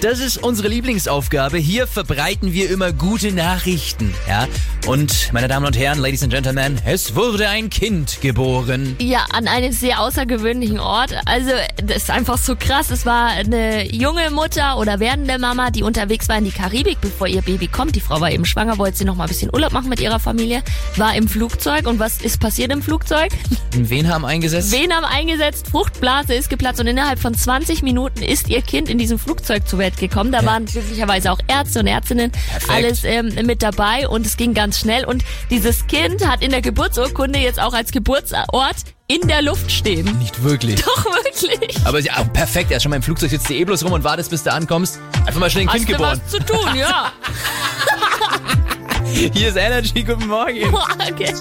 Das ist unsere Lieblingsaufgabe. Hier verbreiten wir immer gute Nachrichten. Ja? Und, meine Damen und Herren, Ladies and Gentlemen, es wurde ein Kind geboren. Ja, an einem sehr außergewöhnlichen Ort. Also, das ist einfach so krass. Es war eine junge Mutter oder werdende Mama, die unterwegs war in die Karibik, bevor ihr Baby kommt. Die Frau war eben schwanger, wollte sie noch mal ein bisschen Urlaub machen mit ihrer Familie, war im Flugzeug. Und was ist passiert im Flugzeug? Wen haben eingesetzt? Wen haben eingesetzt? Fruchtblase ist geplatzt und innerhalb von 20 Minuten ist ihr Kind in diesem Flugzeug zur Welt gekommen. Da waren glücklicherweise auch Ärzte und Ärztinnen Perfekt. alles ähm, mit dabei und es ging ganz schnell. Und dieses Kind hat in der Geburtsurkunde jetzt auch als Geburtsort in der Luft stehen. Nicht wirklich. Doch wirklich. Aber ja, auch perfekt. Erst schon mal im Flugzeug sitzt du eh bloß rum und wartest, bis du ankommst. Einfach mal schnell ein Kind Hast geboren. was zu tun, ja. Hier ist Energy. Guten Morgen. okay.